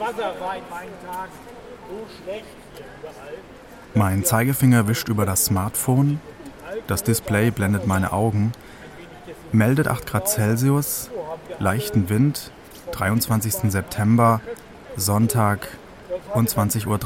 Wasser war in meinen Tagen so schlecht. Mein Zeigefinger wischt über das Smartphone. Das Display blendet meine Augen. Meldet 8 Grad Celsius, leichten Wind, 23. September, Sonntag und 20.53 Uhr.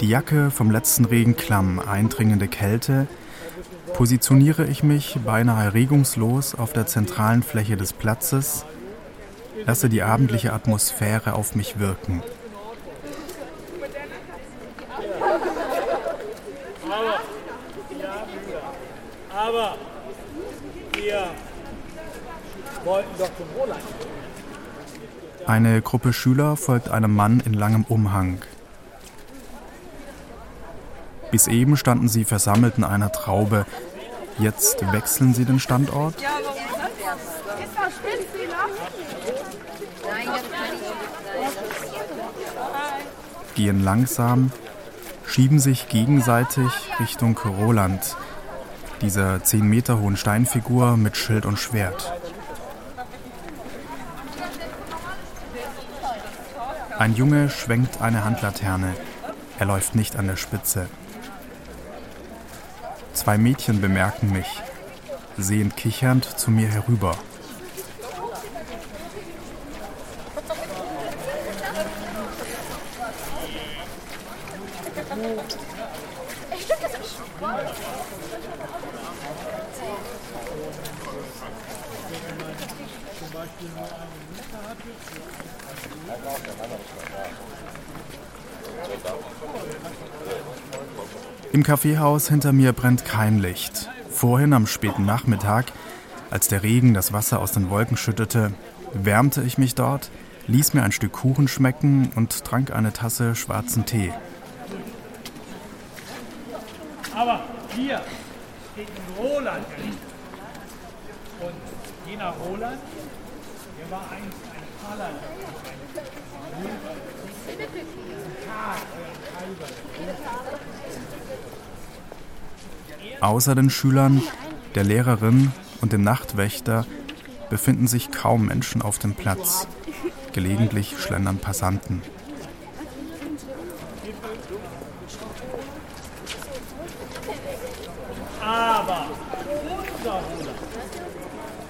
Die Jacke vom letzten Regen klamm, eindringende Kälte, positioniere ich mich beinahe regungslos auf der zentralen Fläche des Platzes, lasse die abendliche Atmosphäre auf mich wirken. Aber wir wollten doch zum Roland. Eine Gruppe Schüler folgt einem Mann in langem Umhang. Bis eben standen sie versammelt in einer Traube. Jetzt wechseln sie den Standort. Gehen langsam, schieben sich gegenseitig Richtung Roland, dieser 10 Meter hohen Steinfigur mit Schild und Schwert. Ein Junge schwenkt eine Handlaterne. Er läuft nicht an der Spitze. Zwei Mädchen bemerken mich, sehen kichernd zu mir herüber. Im Kaffeehaus hinter mir brennt kein Licht. Vorhin am späten Nachmittag, als der Regen das Wasser aus den Wolken schüttete, wärmte ich mich dort, ließ mir ein Stück Kuchen schmecken und trank eine Tasse schwarzen Tee. Aber hier steht ein Roland. Und jener Roland, der war einst ein Parlament. Außer den Schülern, der Lehrerin und dem Nachtwächter befinden sich kaum Menschen auf dem Platz. Gelegentlich schlendern Passanten. Aber unser Roland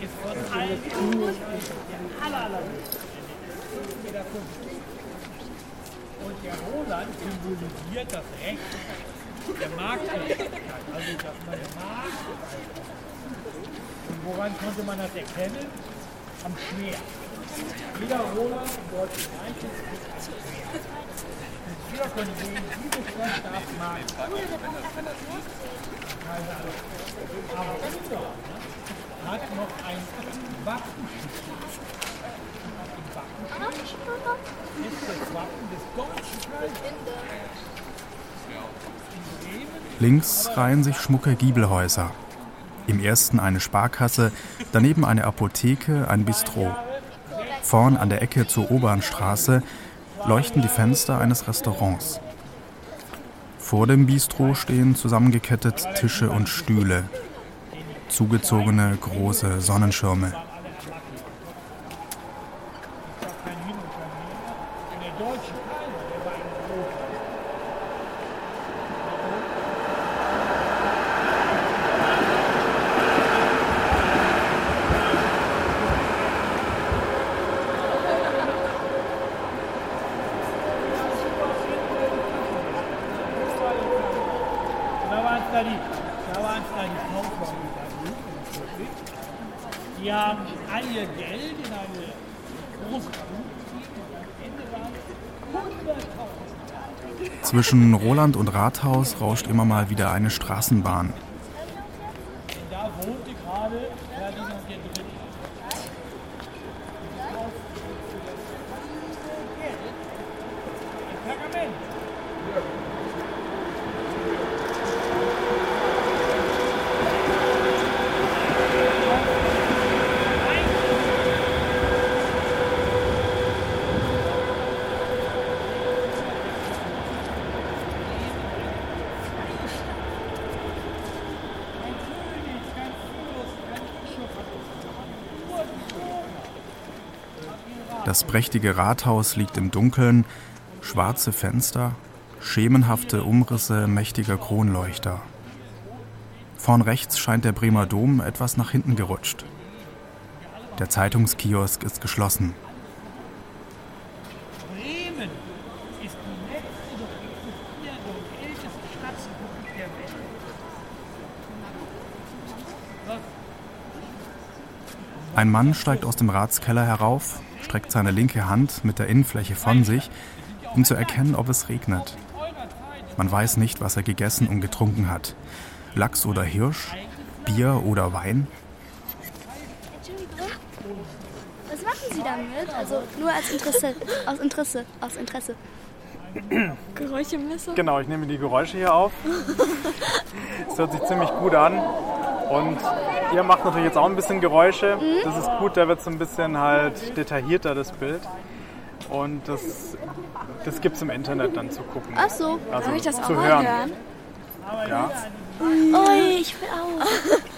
ist von allen der Kunst. Und der Roland symbolisiert das Recht der Marktgerechtigkeit, also dass man Markt Und woran konnte man das erkennen? Am Schwert. Jeder Roland im deutschen Reich ist ein Schwert. Und wir können sehen, dieses Schwert darf Markt. Keine Ahnung. Aber unser ne, hat noch ein Wappenschiff ist das Wappen des deutschen Kaisers. Links reihen sich schmucke Giebelhäuser. Im ersten eine Sparkasse, daneben eine Apotheke, ein Bistro. Vorn an der Ecke zur Obernstraße leuchten die Fenster eines Restaurants. Vor dem Bistro stehen zusammengekettet Tische und Stühle, zugezogene große Sonnenschirme. kein Hin und kein Her. Und der deutsche Kaiser, der war ein Roter. Da waren es da die, da waren es da die Kaufleute da drüben. Die haben all ihr Geld in eine große Buch gegeben und am Ende waren es 100.000. Zwischen Roland und Rathaus rauscht immer mal wieder eine Straßenbahn. Das prächtige Rathaus liegt im Dunkeln, schwarze Fenster, schemenhafte Umrisse mächtiger Kronleuchter. Vorn rechts scheint der Bremer Dom etwas nach hinten gerutscht. Der Zeitungskiosk ist geschlossen. Bremen ist die letzte noch existierende und älteste Stadtrepublik der Welt. Ein Mann steigt aus dem Ratskeller herauf, streckt seine linke Hand mit der Innenfläche von sich, um zu erkennen, ob es regnet. Man weiß nicht, was er gegessen und getrunken hat. Lachs oder Hirsch, Bier oder Wein. Was machen Sie damit? Also nur als Interesse, aus Interesse, aus Interesse. Geräuschemesser? Genau, ich nehme die Geräusche hier auf. Es hört sich ziemlich gut an. Und ihr macht natürlich jetzt auch ein bisschen Geräusche. Das ist gut, da wird es ein bisschen halt detaillierter, das Bild. Und das, das gibt es im Internet dann zu gucken. Ach so. Also Darf ich das auch zu mal hören. hören? Ja. Ui, ich will auch.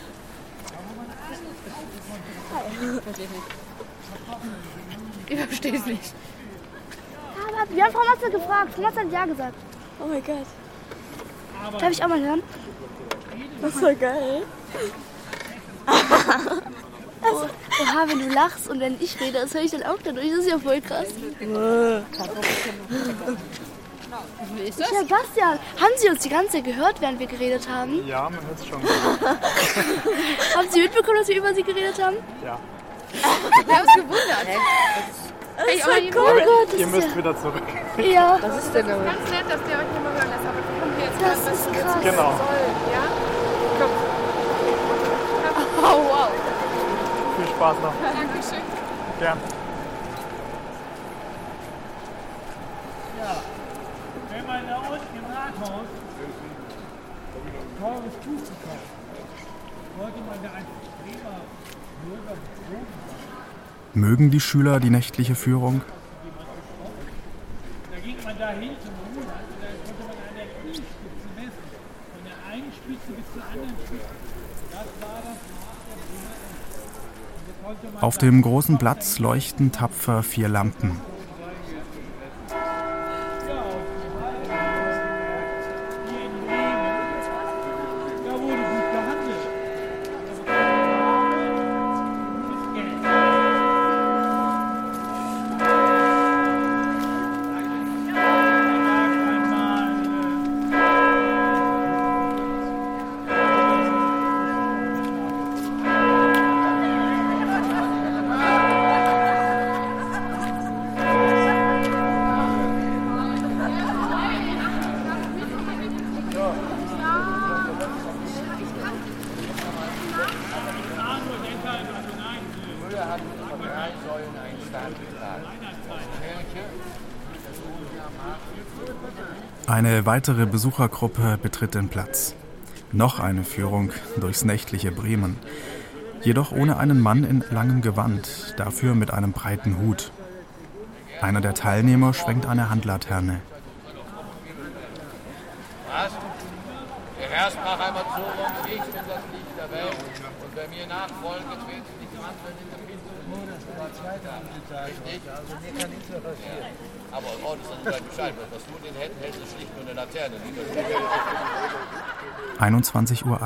Ich verstehe es nicht. Aber wir haben Frau Matze gefragt. Frau Matze hat ja gesagt. Oh mein Gott. Darf ich auch mal hören? Das ist so geil. Oha, wenn du lachst und wenn ich rede, das höre ich dann auch dadurch. Das ist ja voll krass. Wie ist Ja, Bastian, haben Sie uns die ganze Zeit gehört, während wir geredet haben? Ja, man hört es schon. Haben Sie mitbekommen, dass wir über Sie geredet haben? Ja. Wir haben es gewundert. Hey, aber die Oh Gott, das Ihr ist müsst wieder zurück. ja... Ja, Was ist denn damit? Ganz nett, dass der euch nochmal hören lässt, aber wir kommen hier jetzt Das ist krass. Genau. sollen, ja? Oh, wow. Viel Spaß noch. Dankeschön. Gern. Wenn man da unten im Rathaus teures Tuch gekauft wollte man da als Bremer Bürger. Mögen die Schüler die nächtliche Führung? Da ging man da hin zum Ruder und da konnte man an der Kniespitze messen. Von der einen Spitze bis zur anderen Spitze. Das war das Maß der Bremer Ende. Und das konnte man Auf dem großen Platz leuchten tapfer vier Lampen. Eine weitere Besuchergruppe betritt den Platz. Noch eine Führung durchs nächtliche Bremen. Jedoch ohne einen Mann in langem Gewand, dafür mit einem breiten Hut. Einer der Teilnehmer schwenkt eine Handlaterne. Was? Der Herr sprach einmal zu uns, ich bin das Licht der Welt. Und wer mir nachfolgt, wird nicht wandeln in der. Das war zweiter Richtig? Also mir kann nichts mehr passieren. Aber oh, das ist gleich Bescheid. Was du den Händen hältst, ist Licht nur eine Laterne. Nicht das 21.01 Uhr.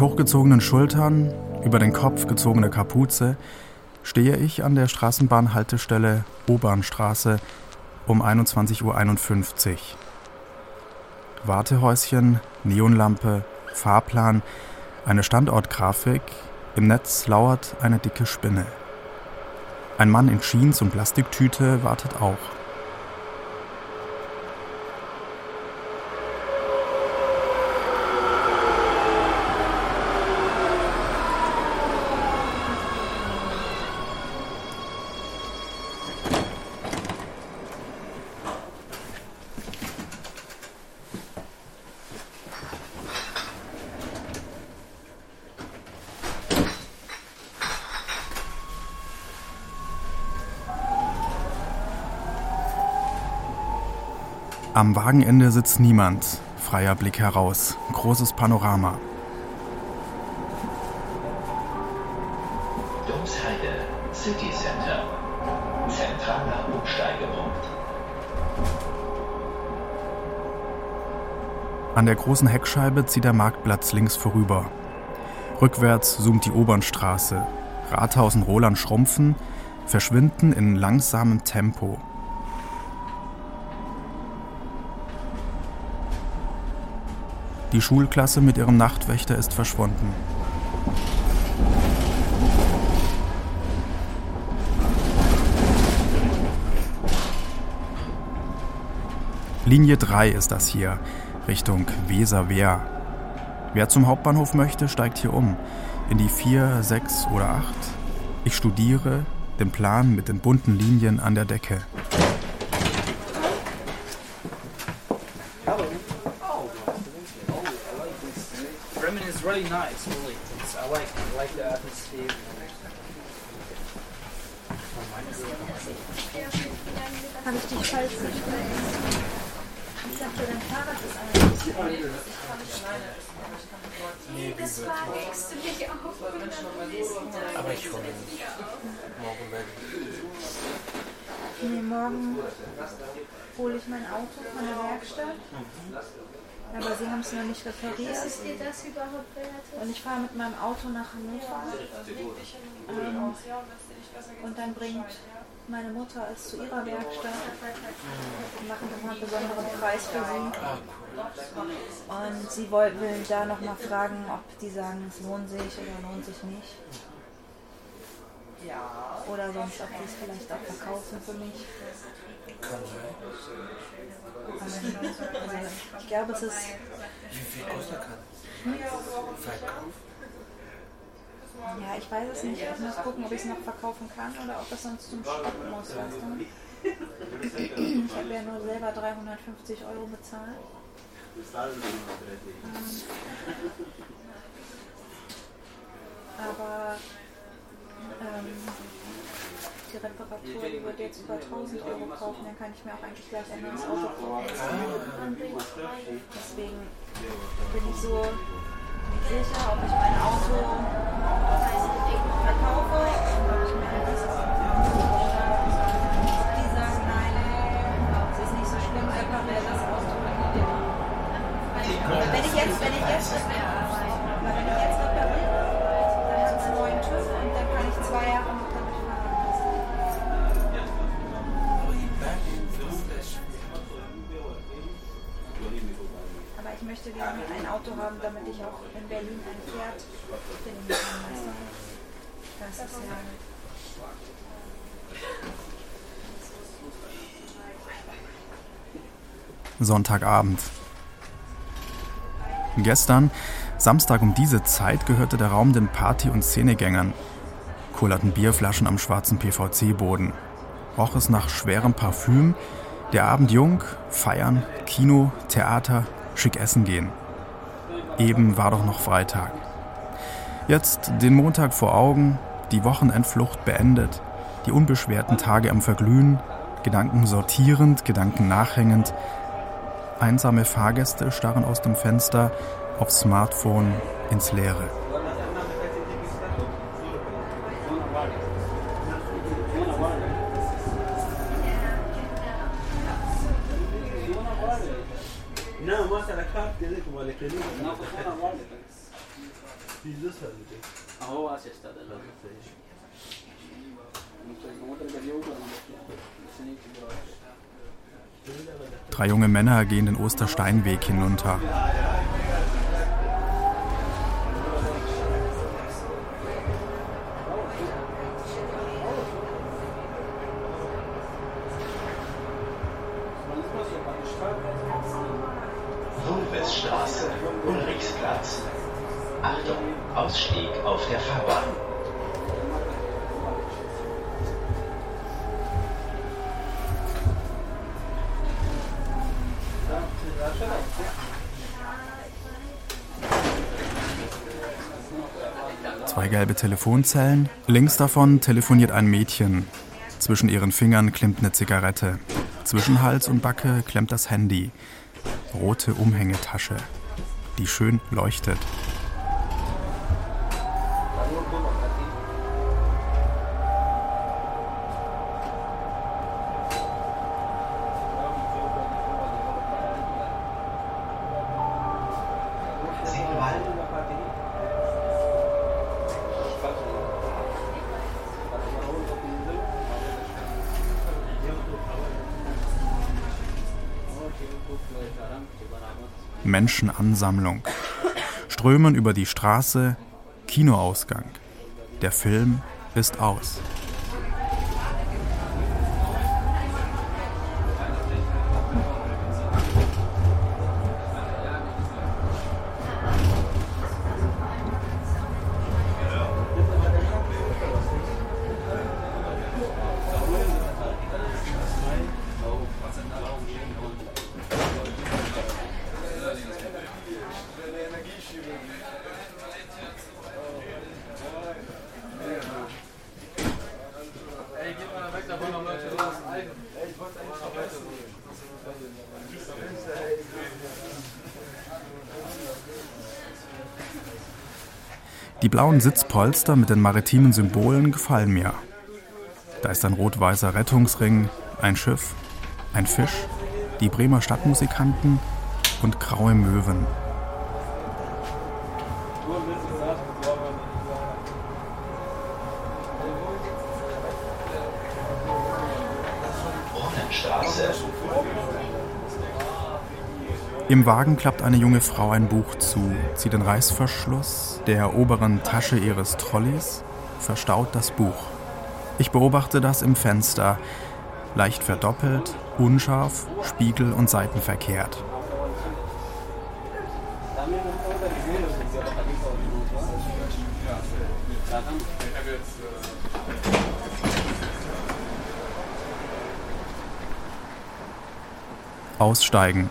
Mit hochgezogenen Schultern, über den Kopf gezogene Kapuze, stehe ich an der Straßenbahnhaltestelle Obernstraße um 21.51 Uhr. Wartehäuschen, Neonlampe, Fahrplan, eine Standortgrafik, im Netz lauert eine dicke Spinne. Ein Mann in Jeans und Plastiktüte wartet auch. Am Wagenende sitzt niemand. Freier Blick heraus. Großes Panorama. Domsheide City Center. Zentraler Umsteigepunkt. An der großen Heckscheibe zieht der Marktplatz links vorüber. Rückwärts zoomt die Obernstraße. Rathaus und Roland schrumpfen, verschwinden in langsamem Tempo. Die Schulklasse mit ihrem Nachtwächter ist verschwunden. Linie 3 ist das hier, Richtung Weser-Wehr. Wer zum Hauptbahnhof möchte, steigt hier um. In die 4, 6 oder 8. Ich studiere den Plan mit den bunten Linien an der Decke. Like I like the atmosphere. Habe ich dich falsch verstanden? Ich dachte, dein Fahrrad ist eigentlich. Das fragst du dich auch. Aber ich hole nicht. Morgen werde ich. Nee, morgen hole ich mein Auto von der Werkstatt. Aber sie haben es noch nicht repariert. Was ist dir das überhaupt wert? Und ich fahre mit meinem Auto nach Hannover. Ähm, und dann bringt meine Mutter es zu ihrer Werkstatt. Wir machen nochmal einen besonderen Preis für sie. Und sie will da nochmal fragen, ob die sagen, es lohnt sich oder lohnt sich nicht. Oder sonst, ob die es vielleicht auch verkaufen für mich. Also, ich glaube, es ist Wie viel kostet kann? Verkauf. Ja, ich weiß es nicht. Ich muss gucken, ob ich es noch verkaufen kann oder ob es sonst zum Schrott muss, weißt du? Ich habe ja nur selber 350 Euro bezahlt. Ähm, aber ähm, die Reparatur, die wird jetzt über 1000 Euro kaufen, dann kann ich mir auch eigentlich gleich ein neues Auto kaufen. Deswegen bin ich so nicht sicher, ob ich mein Auto Auto haben, damit ich auch in Berlin ein Pferd finden kann. du? Das ist ja. Sonntagabend. Gestern, Samstag um diese Zeit, gehörte der Raum den Party- und Szenegängern. Kullerten Bierflaschen am schwarzen PVC-Boden. Roch es nach schwerem Parfüm. Der Abend jung, feiern, Kino, Theater, schick essen gehen. Eben war doch noch Freitag. Jetzt den Montag vor Augen, die Wochenendflucht beendet, die unbeschwerten Tage am Verglühen, Gedanken sortierend, Gedanken nachhängend, Einsame Fahrgäste starren aus dem Fenster aufs Smartphone ins Leere. Drei junge Männer gehen den Ostersteinweg hinunter. Telefonzellen. Links davon telefoniert ein Mädchen. Zwischen ihren Fingern klemmt eine Zigarette. Zwischen Hals und Backe klemmt das Handy. Rote Umhängetasche, die schön leuchtet. Menschenansammlung. Strömen über die Straße, Kinoausgang. Der Film ist aus. Blauen Sitzpolster mit den maritimen Symbolen gefallen mir. Da ist ein rot-weißer Rettungsring, ein Schiff, ein Fisch, die Bremer Stadtmusikanten und graue Möwen. Im Wagen klappt eine junge Frau ein Buch zu, zieht den Reißverschluss der oberen Tasche ihres Trolleys, verstaut das Buch. Ich beobachte das im Fenster, leicht verdoppelt, unscharf, Spiegel und Seiten verkehrt. Aussteigen.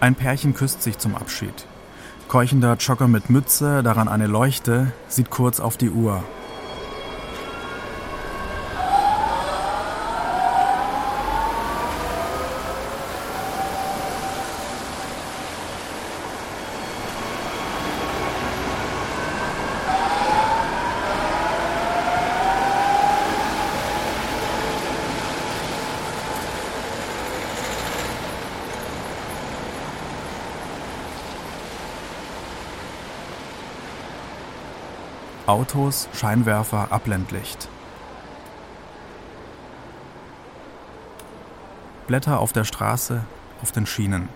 Ein Pärchen küsst sich zum Abschied. Keuchender Jogger mit Mütze, daran eine Leuchte, sieht kurz auf die Uhr. Autos, Scheinwerfer, Abblendlicht. Blätter auf der Straße, auf den Schienen.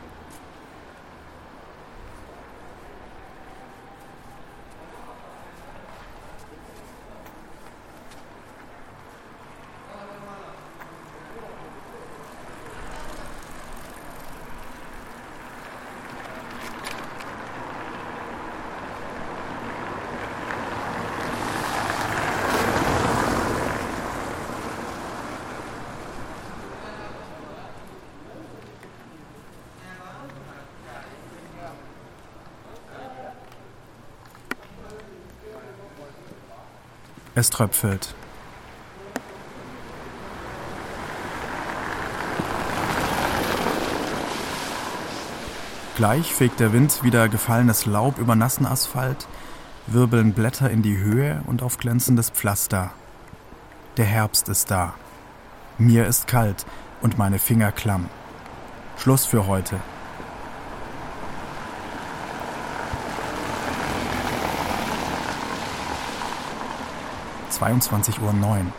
Es tröpfelt. Gleich fegt der Wind wieder gefallenes Laub über nassen Asphalt, wirbeln Blätter in die Höhe und auf glänzendes Pflaster. Der Herbst ist da. Mir ist kalt und meine Finger klamm. Schluss für heute. Zweiundzwanzig Uhr neun.